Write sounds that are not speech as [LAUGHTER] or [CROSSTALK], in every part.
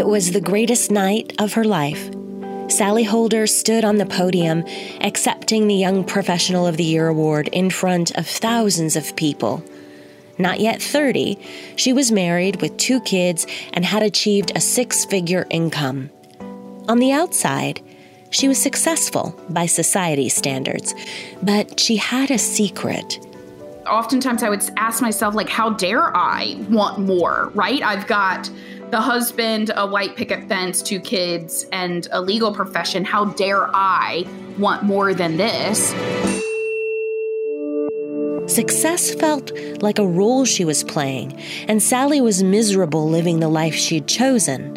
It was the greatest night of her life. Sally Holder stood on the podium accepting the Young Professional of the Year award in front of thousands of people. Not yet 30, she was married with two kids and had achieved a six figure income. On the outside, she was successful by society standards, but she had a secret. Oftentimes, I would ask myself, like, how dare I want more, right? I've got the husband, a white picket fence, two kids, and a legal profession. How dare I want more than this? Success felt like a role she was playing, and Sally was miserable living the life she'd chosen.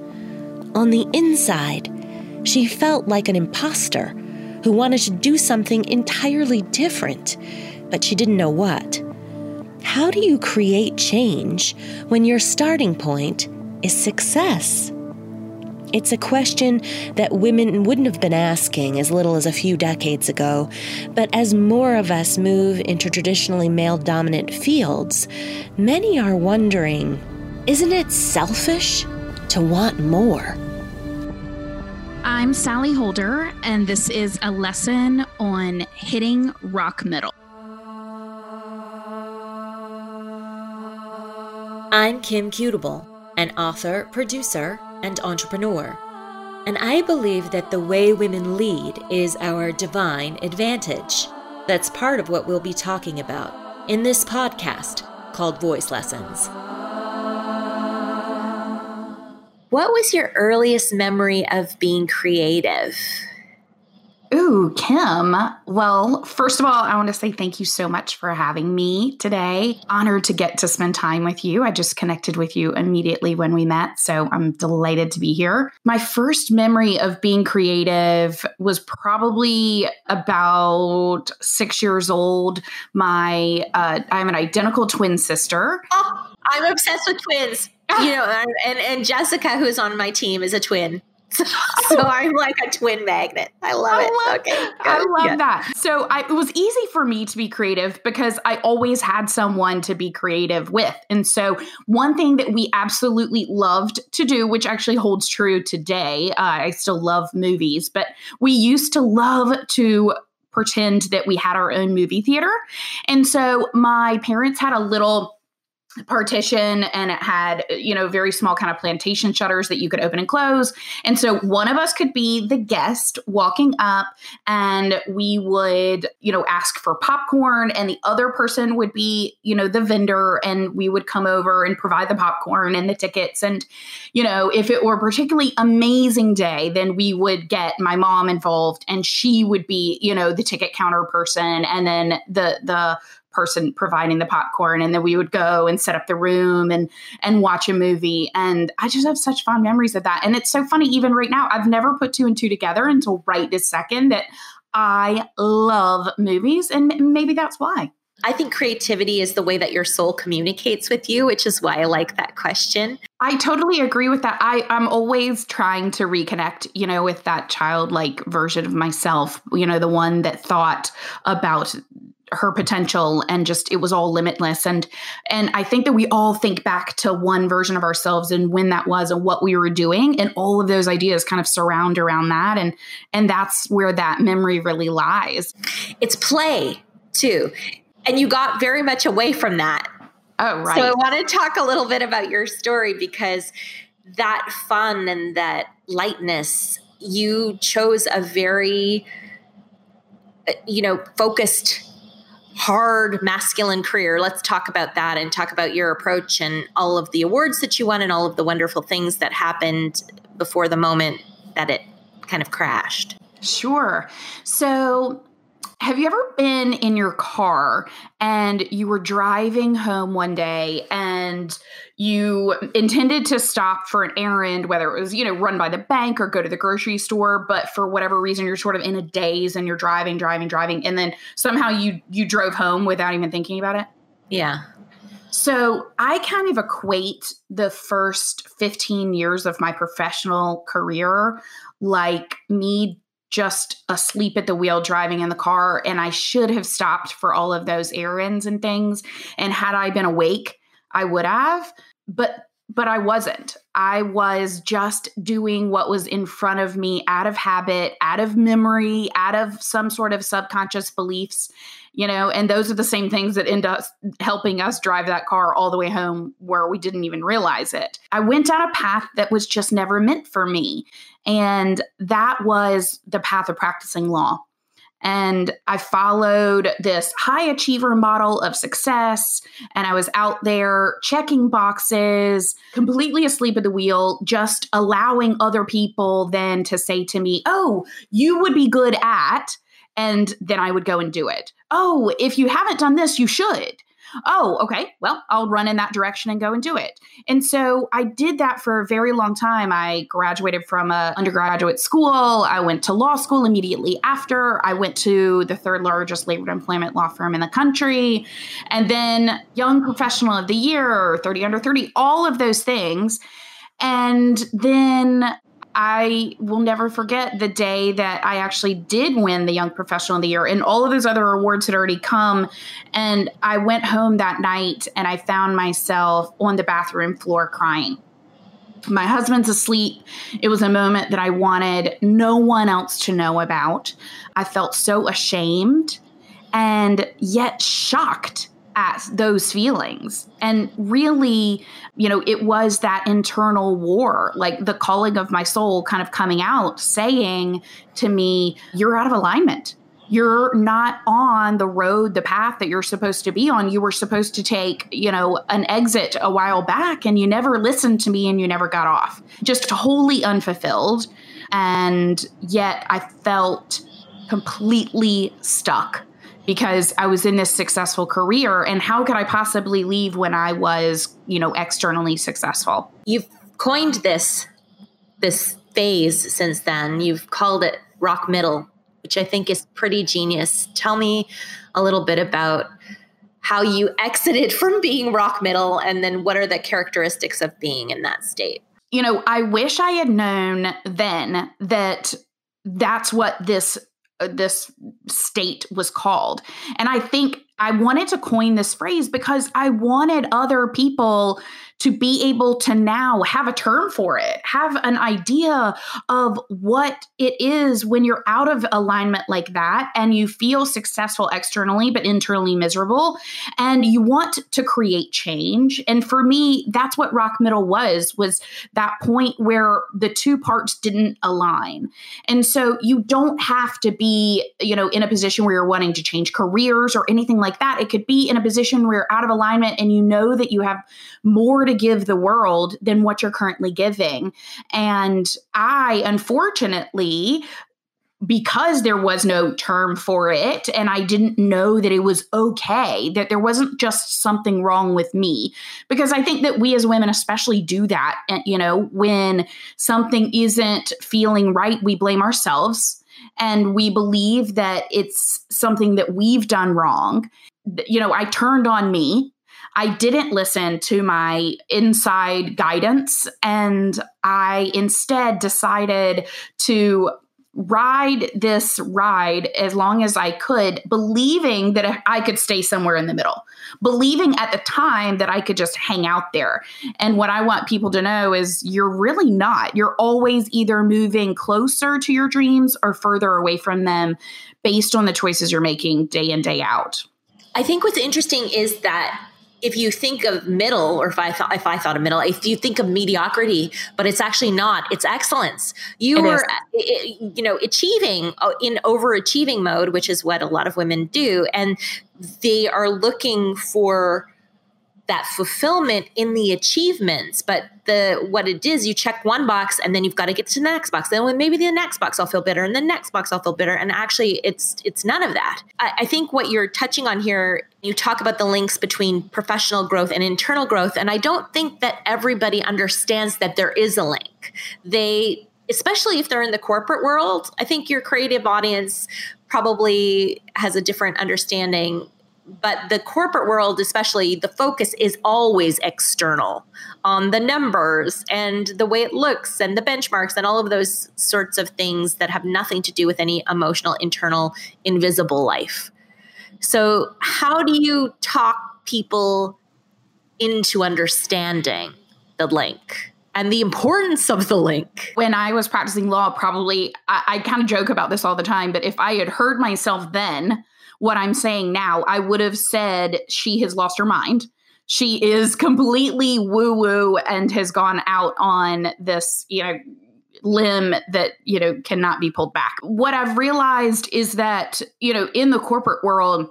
On the inside, she felt like an imposter who wanted to do something entirely different, but she didn't know what. How do you create change when your starting point is success? It's a question that women wouldn't have been asking as little as a few decades ago, but as more of us move into traditionally male dominant fields, many are wondering isn't it selfish to want more? I'm Sally Holder, and this is a lesson on hitting rock middle. I'm Kim Cutable, an author, producer, and entrepreneur. And I believe that the way women lead is our divine advantage. That's part of what we'll be talking about in this podcast called Voice Lessons. What was your earliest memory of being creative? Ooh, Kim. Well, first of all, I want to say thank you so much for having me today. Honored to get to spend time with you. I just connected with you immediately when we met, so I'm delighted to be here. My first memory of being creative was probably about six years old. My, uh, I'm an identical twin sister. Oh, I'm obsessed with twins you know, and, and Jessica, who's on my team, is a twin. [LAUGHS] So, so I'm like a twin magnet. I love I it. Love, okay, good. I love yeah. that. So I, it was easy for me to be creative because I always had someone to be creative with. And so one thing that we absolutely loved to do, which actually holds true today, uh, I still love movies, but we used to love to pretend that we had our own movie theater. And so my parents had a little partition and it had you know very small kind of plantation shutters that you could open and close. And so one of us could be the guest walking up and we would you know ask for popcorn and the other person would be you know the vendor and we would come over and provide the popcorn and the tickets. And you know if it were a particularly amazing day then we would get my mom involved and she would be you know the ticket counter person and then the the person providing the popcorn and then we would go and set up the room and and watch a movie and i just have such fond memories of that and it's so funny even right now i've never put two and two together until right this second that i love movies and maybe that's why I think creativity is the way that your soul communicates with you, which is why I like that question. I totally agree with that. I, I'm always trying to reconnect, you know, with that childlike version of myself, you know, the one that thought about her potential and just it was all limitless. And and i think that we all think back to one version of ourselves and when that was and what we were doing. And all of those ideas kind of surround around that. And and that's where that memory really lies. It's play too. And you got very much away from that. Oh right. So i want to talk a little bit about your story because that fun and that lightness you chose a very uh, you know focused hard masculine career. Let's talk about that and talk about your approach and all of the awards that you won and all of the wonderful things that happened before the moment that it kind of crashed. Sure. So, have you ever been in your car and you were driving home one day and you intended to stop for an errand, whether it was, you know, run by the bank or go to the grocery store, but for whatever reason you're sort of in a daze and you're driving, driving, driving, and then somehow you you drove home without even thinking about it? Yeah. So I kind of equate the first 15 years of my professional career like me just asleep at the wheel driving in the car and I should have stopped for all of those errands and things and had I been awake I would have but but I wasn't. I was just doing what was in front of me out of habit, out of memory, out of some sort of subconscious beliefs, you know, and those are the same things that end up helping us drive that car all the way home where we didn't even realize it. I went down a path that was just never meant for me. And that was the path of practicing law. And I followed this high achiever model of success. And I was out there checking boxes, completely asleep at the wheel, just allowing other people then to say to me, Oh, you would be good at. And then I would go and do it. Oh, if you haven't done this, you should oh, okay, well, I'll run in that direction and go and do it. And so I did that for a very long time. I graduated from a undergraduate school. I went to law school immediately after. I went to the third largest labor employment law firm in the country. And then Young Professional of the Year, 30 under 30, all of those things. And then I will never forget the day that I actually did win the Young Professional of the Year, and all of those other awards had already come. And I went home that night and I found myself on the bathroom floor crying. My husband's asleep. It was a moment that I wanted no one else to know about. I felt so ashamed and yet shocked at those feelings. And really, you know, it was that internal war, like the calling of my soul kind of coming out, saying to me, You're out of alignment. You're not on the road, the path that you're supposed to be on. You were supposed to take, you know, an exit a while back and you never listened to me and you never got off. Just wholly unfulfilled. And yet I felt completely stuck because I was in this successful career and how could I possibly leave when I was, you know, externally successful? You've coined this this phase since then. You've called it rock middle, which I think is pretty genius. Tell me a little bit about how you exited [LAUGHS] from being rock middle and then what are the characteristics of being in that state? You know, I wish I had known then that that's what this Uh, this state was called. And I think I wanted to coin this phrase because I wanted other people to be able to now have a term for it, have an idea of what it is when you're out of alignment like that and you feel successful externally but internally miserable and you want to create change. And for me, that's what rock middle was was that point where the two parts didn't align. And so you don't have to be, you know, in a position where you're wanting to change careers or anything like that. It could be in a position where you're out of alignment and you know that you have more to to give the world than what you're currently giving. And I, unfortunately, because there was no term for it and I didn't know that it was okay, that there wasn't just something wrong with me. Because I think that we as women, especially, do that. And, you know, when something isn't feeling right, we blame ourselves and we believe that it's something that we've done wrong. You know, I turned on me I didn't listen to my inside guidance and I instead decided to ride this ride as long as I could, believing that I could stay somewhere in the middle, believing at the time that I could just hang out there. And what I want people to know is you're really not. You're always either moving closer to your dreams or further away from them based on the choices you're making day in, day out. I think what's interesting is that if you think of middle, or if I thought if I thought of middle, if you think of mediocrity, but it's actually not. It's excellence. You it are, you know, achieving uh, in overachieving mode, which is what a lot of women do, and they are looking for that fulfillment in the achievements but the what it is you check one box and then you've got to get to the next box then maybe the next box i'll feel better and the next box i'll feel better and actually it's it's none of that I, I think what you're touching on here you talk about the links between professional growth and internal growth and i don't think that everybody understands that there is a link. They especially if they're in the corporate world i think your creative audience probably has a different understanding but the corporate world especially the focus is always external on the numbers and the way it looks and the benchmarks and all of those sorts of things that have nothing to do with any emotional internal invisible life so how do you talk people into understanding the link and the importance of the link. When I was practicing law, probably I, I kind of joke about this all the time, but if I had heard myself then, what I'm saying now, I would have said she has lost her mind. She is completely woo woo and has gone out on this, you know, limb that, you know, cannot be pulled back. What I've realized is that, you know, in the corporate world,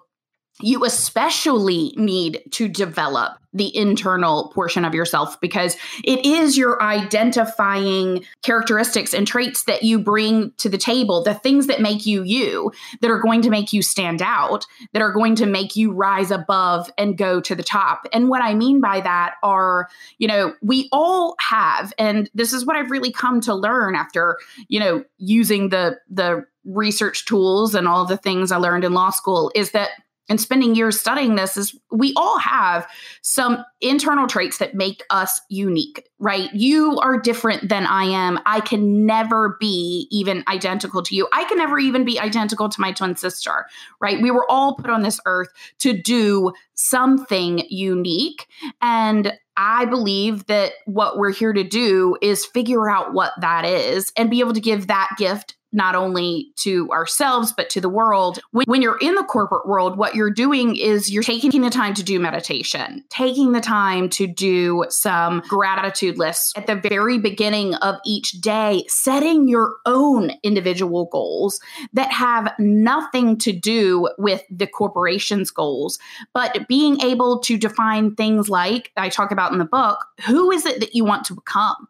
you especially need to develop the internal portion of yourself because it is your identifying characteristics and traits that you bring to the table, the things that make you you, that are going to make you stand out, that are going to make you rise above and go to the top. And what I mean by that are, you know, we all have, and this is what I've really come to learn after, you know, using the the research tools and all the things I learned in law school is that and spending years studying this is we all have some internal traits that make us unique, right? You are different than I am. I can never be even identical to you. I can never even be identical to my twin sister, right? We were all put on this earth to do something unique. And I believe that what we're here to do is figure out what that is and be able to give that gift not only to ourselves, but to the world. When you're in the corporate world, what you're doing is you're taking the time to do meditation, taking the time to do some gratitude lists at the very beginning of each day, setting your own individual goals that have nothing to do with the corporation's goals, but being able to define things like I talk about in the book who is it that you want to become?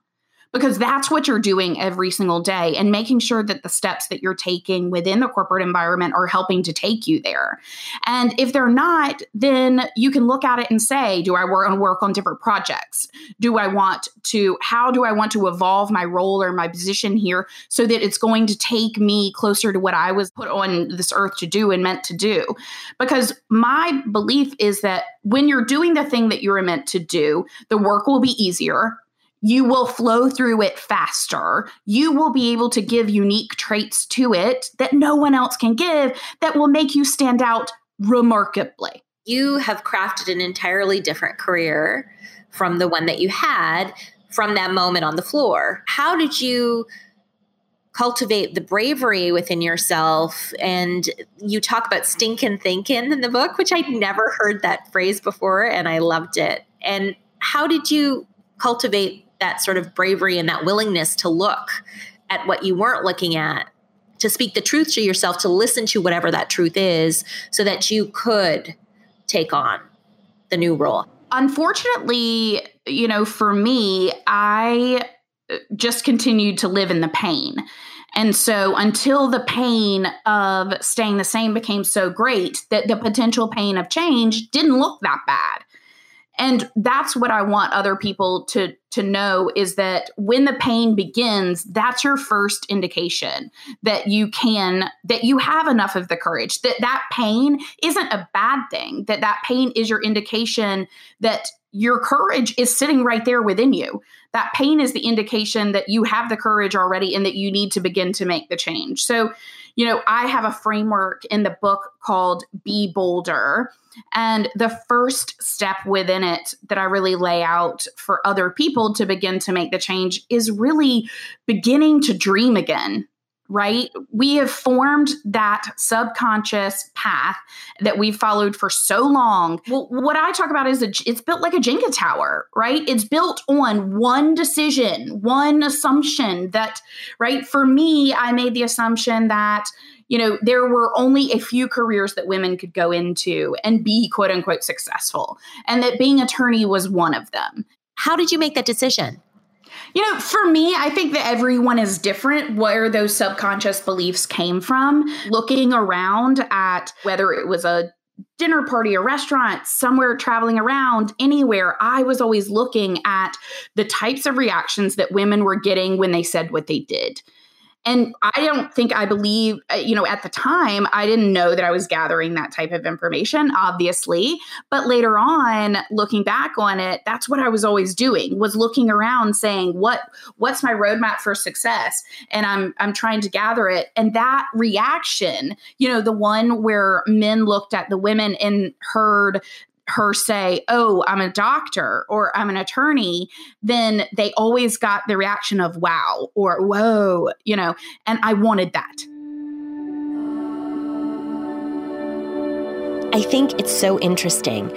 Because that's what you're doing every single day and making sure that the steps that you're taking within the corporate environment are helping to take you there. And if they're not, then you can look at it and say, do I want to work on different projects? Do I want to, how do I want to evolve my role or my position here so that it's going to take me closer to what I was put on this earth to do and meant to do? Because my belief is that when you're doing the thing that you're meant to do, the work will be easier you will flow through it faster. You will be able to give unique traits to it that no one else can give that will make you stand out remarkably. You have crafted an entirely different career from the one that you had from that moment on the floor. How did you cultivate the bravery within yourself? And you talk about stinking thinking in the book, which I'd never heard that phrase before, and I loved it. And how did you cultivate that sort of bravery and that willingness to look at what you weren't looking at, to speak the truth to yourself, to listen to whatever that truth is, so that you could take on the new role. Unfortunately, you know, for me, I uh, just continued to live in the pain. And so until the pain of staying the same became so great that the potential pain of change didn't look that bad and that's what i want other people to to know is that when the pain begins that's your first indication that you can that you have enough of the courage that that pain isn't a bad thing that that pain is your indication that your courage is sitting right there within you. That pain is the indication that you have the courage already and that you need to begin to make the change. So you know i have a framework in the book called be bolder and the first step within it that I really lay out for other people to begin to make the change is really beginning to dream again. Right? We have formed that subconscious path that we've followed for so long. Well, what I talk about is a, it's built like a Jenga tower, right? It's built on one decision, one assumption that, right? For me, I made the assumption that you know, there were only a few careers that women could go into and be quote unquote successful, and that being attorney was one of them. How did you make that decision? You know, for me, I think that everyone is different where those subconscious beliefs came from. Looking around at whether it was a dinner party, a restaurant, somewhere traveling around, anywhere, I was always looking at the types of reactions that women were getting when they said what they did. And I don't think I believe, uh, you know, at the time, I didn't know that I was gathering that type of information, obviously. But later on, looking back on it, that's what I was always doing was looking around saying, what what's my roadmap for success? And I'm I'm trying to gather it. And that reaction, you know, the one where men looked at the women and heard her say, Oh, I'm a doctor or I'm an attorney, then they always got the reaction of wow or whoa, you know, and I wanted that. I think it's so interesting.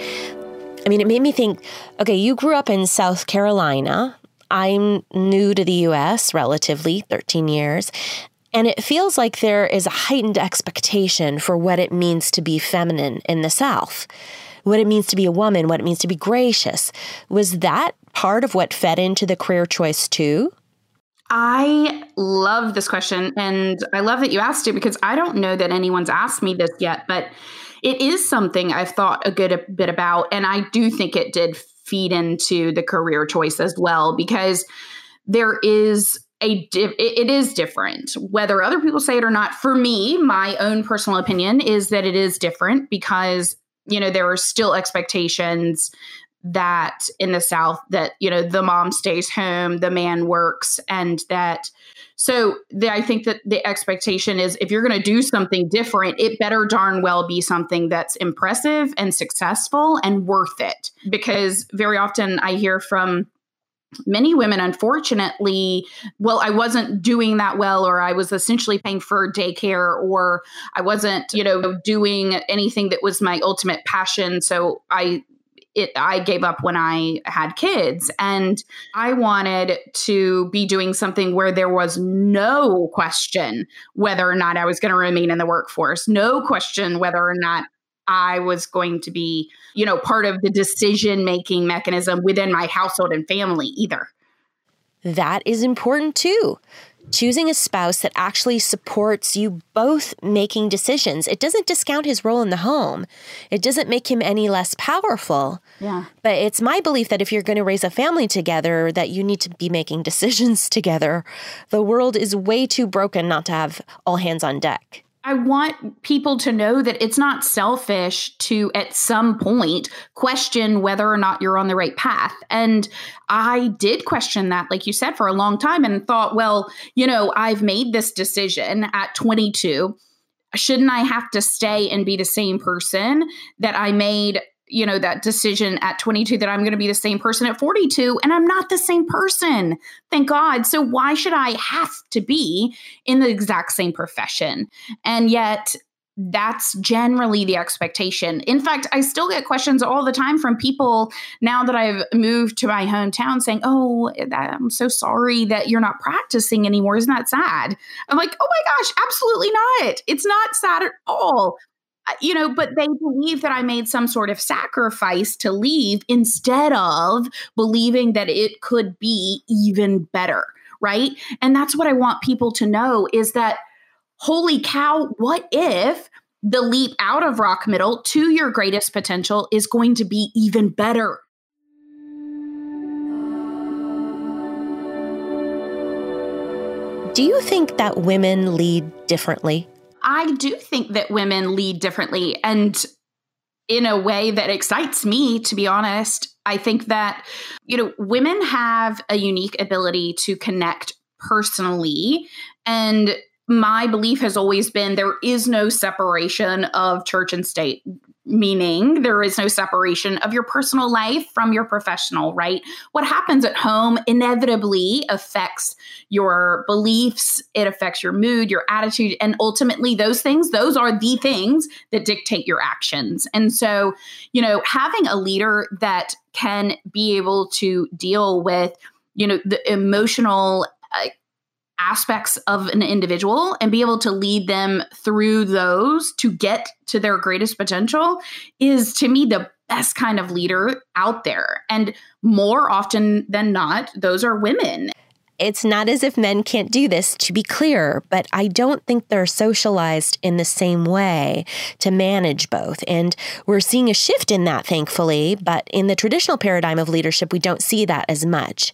I mean, it made me think okay, you grew up in South Carolina. I'm new to the US, relatively 13 years. And it feels like there is a heightened expectation for what it means to be feminine in the South, what it means to be a woman, what it means to be gracious. Was that part of what fed into the career choice too? I love this question. And I love that you asked it because I don't know that anyone's asked me this yet, but it is something I've thought a good bit about. And I do think it did feed into the career choice as well because there is a it is different whether other people say it or not for me my own personal opinion is that it is different because you know there are still expectations that in the south that you know the mom stays home the man works and that so the, i think that the expectation is if you're going to do something different it better darn well be something that's impressive and successful and worth it. Because very often i hear from many women unfortunately well i wasn't doing that well or i was essentially paying for daycare or i wasn't you know doing anything that was my ultimate passion. So i it I gave up when I had kids. And I wanted to be doing something where there was no question whether or not I was going to remain in the workforce no question whether or not I was going to be, you know, part of the decision making mechanism within my household and family either. That is important too. Choosing a spouse that actually supports you both making decisions. It doesn't discount his role in the home. It doesn't make him any less powerful. Yeah. But it's my belief that if you're going to raise a family together, that you need to be making [LAUGHS] decisions together. The world is way too broken not to have all hands on deck. I want people to know that it's not selfish to, at some point, question whether or not you're on the right path. And I did question that, like you said, for a long time and thought, well, you know, I've made this decision at 22. Shouldn't I have to stay and be the same person that I made you know that decision at 22 that I'm going to be the same person at 42 and I'm not the same person. Thank God. So why should I have to be in the exact same profession? And yet that's generally the expectation. In fact, I still get questions all the time from people now that I've moved to my hometown saying, Oh, I'm so sorry that you're not practicing anymore. Isn't that sad? I'm like, Oh my gosh, absolutely not. It's not sad at all you know, but they believe that I made some sort of sacrifice to leave instead of believing that it could be even better. Right. And that's what I want people to know is that, holy cow, what if the leap out of rock middle to your greatest potential is going to be even better? Do you think that women lead differently? I do think that women lead differently and in a way that excites me, to be honest. I think that, you know, women have a unique ability to connect personally. And my belief has always been there is no separation of church and state meaning there is no separation of your personal life from your professional, right? What happens at home inevitably affects your beliefs, it affects your mood, your attitude, and ultimately those things, those are the things that dictate your actions. And so, you know, having a leader that can be able to deal with you know the emotional uh, aspects of an individual and be able to lead them through those to get to their greatest potential is to me the best kind of leader out there. And more often than not, those are women. It's not as if men can't do this, to be clear, but I don't think they're socialized in the same way to manage both. And we're seeing a shift in that, thankfully, but in the traditional paradigm of leadership, we don't see that as much.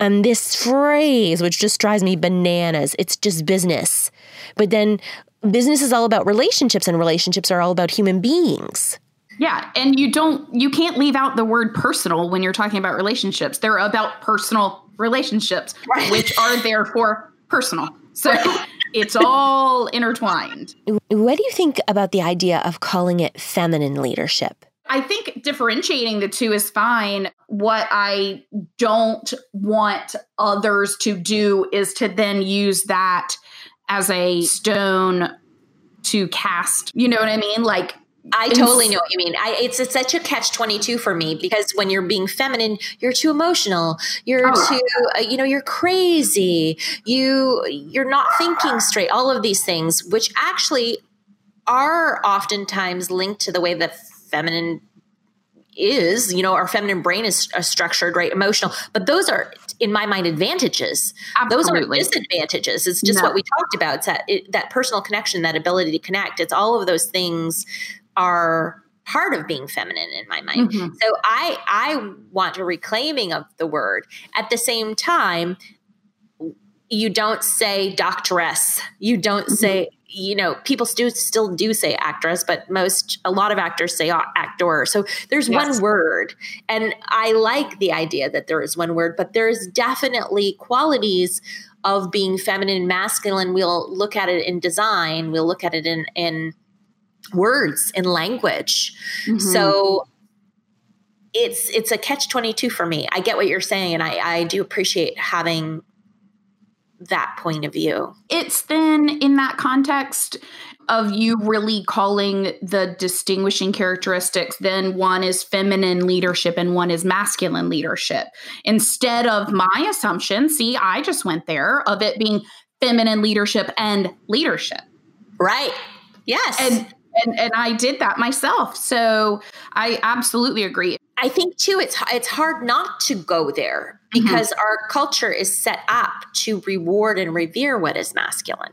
And this phrase, which just drives me bananas, it's just business. But then business is all about relationships, and relationships are all about human beings. Yeah, and you don't you can't leave out the word personal when you're talking about relationships. They're about personal relationships, right. which are therefore personal. So [LAUGHS] it's all intertwined. What do you think about the idea of calling it feminine leadership? I think differentiating the two is fine. What I don't want others to do is to then use that as a stone to cast. You know what I mean? Like I totally know what you mean. I, it's, it's such a catch twenty two for me because when you're being feminine, you're too emotional. You're oh. too, uh, you know, you're crazy. You you're not thinking straight. All of these things, which actually are oftentimes linked to the way that feminine is you know our feminine brain is uh, structured right emotional but those are in my mind advantages Absolutely. those are disadvantages it's just no. what we talked about it's that it, that personal connection that ability to connect it's all of those things are part of being feminine in my mind. Mm-hmm. So I I want a reclaiming of the word. At the same time, you don't say doctoress. You don't mm-hmm. say you know people still still do say actress but most a lot of actors say actor so there's yes. one word and i like the idea that there is one word but there's definitely qualities of being feminine and masculine we'll look at it in design we'll look at it in in words and language. Mm-hmm. So it's it's a catch 22 for me. I get what you're saying and I I do appreciate having that point of view. It's then in that context of you really calling the distinguishing characteristics, then one is feminine leadership and one is masculine leadership. Instead of my assumption, see, I just went there, of it being feminine leadership and leadership. Right. Yes. And and and I did that myself. So I absolutely agree. I think too it's it's hard not to go there mm-hmm. because mm-hmm. our culture is set up to reward and revere what is masculine.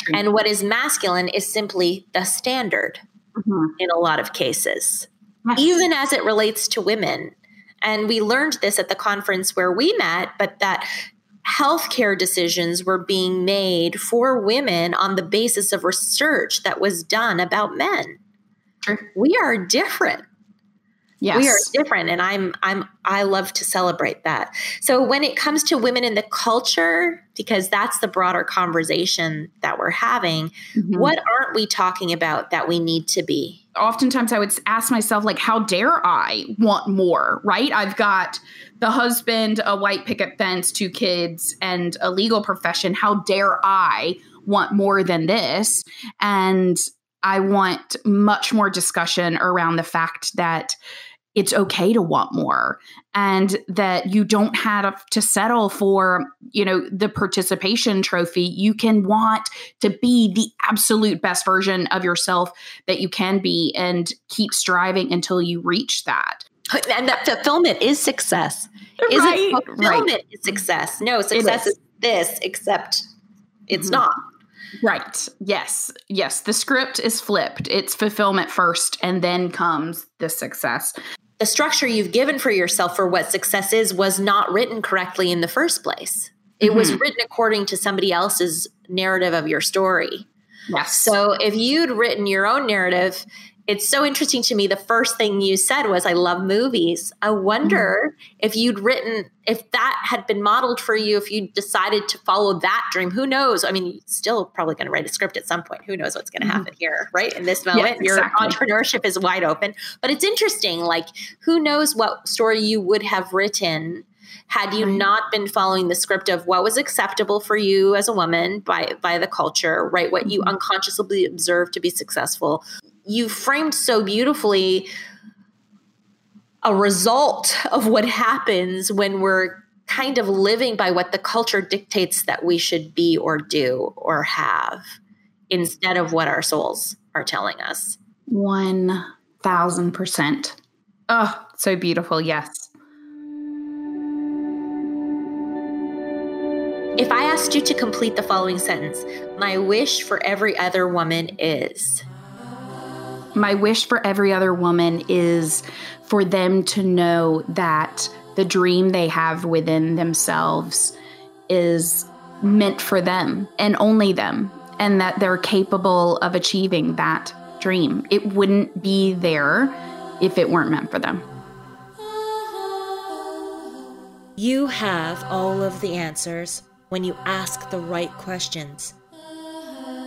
True. And what is masculine is simply the standard mm-hmm. in a lot of cases. Yes. Even as it relates to women. And we learned this at the conference where we met, but that healthcare decisions were being made for women on the basis of research that was done about men. Sure. We are different. Yes. We are different and I'm I'm I love to celebrate that. So when it comes to women in the culture because that's the broader conversation that we're having, mm-hmm. what aren't we talking about that we need to be? Oftentimes I would ask myself like how dare I want more, right? I've got the husband, a white picket fence, two kids and a legal profession. How dare I want more than this? And I want much more discussion around the fact that it's okay to want more and that you don't have to settle for you know the participation trophy you can want to be the absolute best version of yourself that you can be and keep striving until you reach that and that fulfillment is success isn't right, fulfillment right. is success no success is. is. this except it's mm-hmm. not Right. Yes. Yes. The script is flipped. It's fulfillment first, and then comes the success the structure you've given for yourself for what success is was not written correctly in the first place. It mm-hmm. was written according to somebody else's narrative of your story. Yes. So if you'd written your own narrative it's so interesting to me. The first thing you said was, I love movies. I wonder mm-hmm. if you'd written, if that had been modeled for you, if you decided to follow that dream. Who knows? I mean, still probably going to write a script at some point. Who knows what's going to mm-hmm. happen here, right? In this moment, exactly. your entrepreneurship is wide open. But it's interesting. Like, who knows what story you would have written had you not been following the script of what was acceptable for you as a woman by by the culture right what you mm-hmm. unconsciously observed to be successful you framed so beautifully a result of what happens when we're kind of living by what the culture dictates that we should be or do or have instead of what our souls are telling us. 1000%. Oh, so beautiful. Yes. If I asked you to complete the following sentence, my wish for every other woman is my wish for every other woman is for them to know that the dream they have within themselves is meant for them and only them, and that they're capable of achieving that dream. It wouldn't be there if it weren't meant for them. You have all of the answers when you ask the right questions.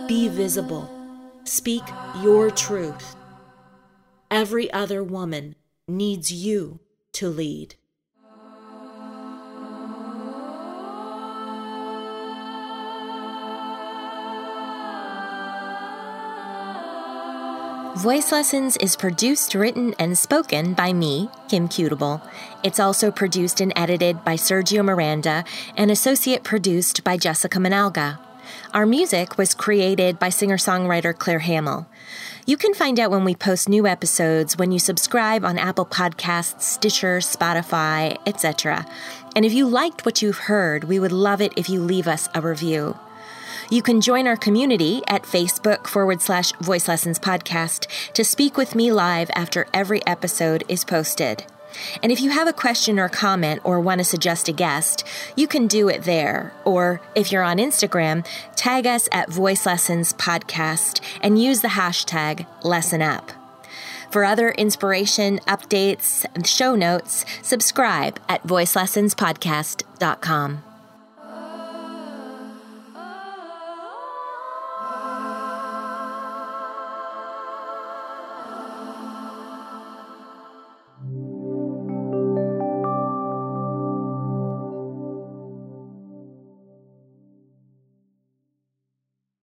Be visible. Speak your truth. Every other woman needs you to lead. Voice Lessons is produced, written, and spoken by me, Kim Cutable. It's also produced and edited by Sergio Miranda and associate produced by Jessica Manalga. Our music was created by singer songwriter Claire Hamill. You can find out when we post new episodes when you subscribe on Apple Podcasts, Stitcher, Spotify, etc. And if you liked what you've heard, we would love it if you leave us a review. You can join our community at Facebook forward slash voice lessons podcast to speak with me live after every episode is posted. And if you have a question or comment or want to suggest a guest, you can do it there. Or if you're on Instagram, tag us at Voice Lessons Podcast and use the hashtag Lesson Up. For other inspiration, updates, and show notes, subscribe at voicelessonspodcast.com.